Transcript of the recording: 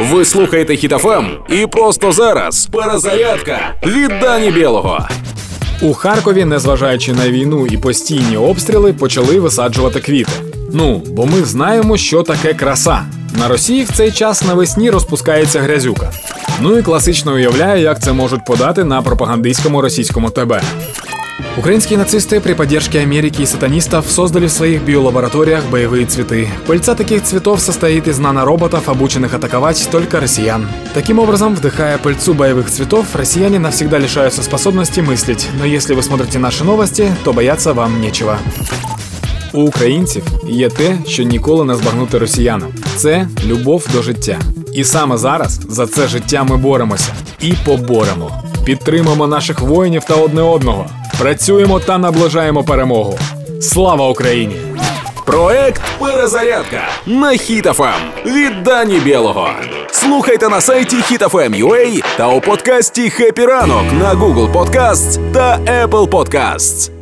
Ви слухаєте Хітофем і просто зараз перезарядка від Дані Білого. У Харкові, незважаючи на війну і постійні обстріли, почали висаджувати квіти. Ну, бо ми знаємо, що таке краса. На Росії в цей час навесні розпускається грязюка. Ну і класично уявляю, як це можуть подати на пропагандистському російському ТБ. Украинские нацисты при поддержке Америки и сатанистов создали в своих биолабораториях боевые цветы. Пыльца таких цветов состоит из нанороботов, обученных атаковать только россиян. Таким образом, вдыхая пыльцу боевых цветов, россияне навсегда лишаются способности мыслить. Но если вы смотрите наши новости, то бояться вам нечего. У українців є те, що ніколи не збагнути росіянам. Це любов до життя. І саме зараз за це життя ми боремося і поборемо. Підтримуємо наших воїнів та одне одного. Працюємо та наближаємо перемогу. Слава Україні! Проект Перезарядка на Хітофем від Дані Білого. Слухайте на сайті HitFM.ua та у подкасті «Хеппі ранок» на Google Podcasts та Apple Podcasts.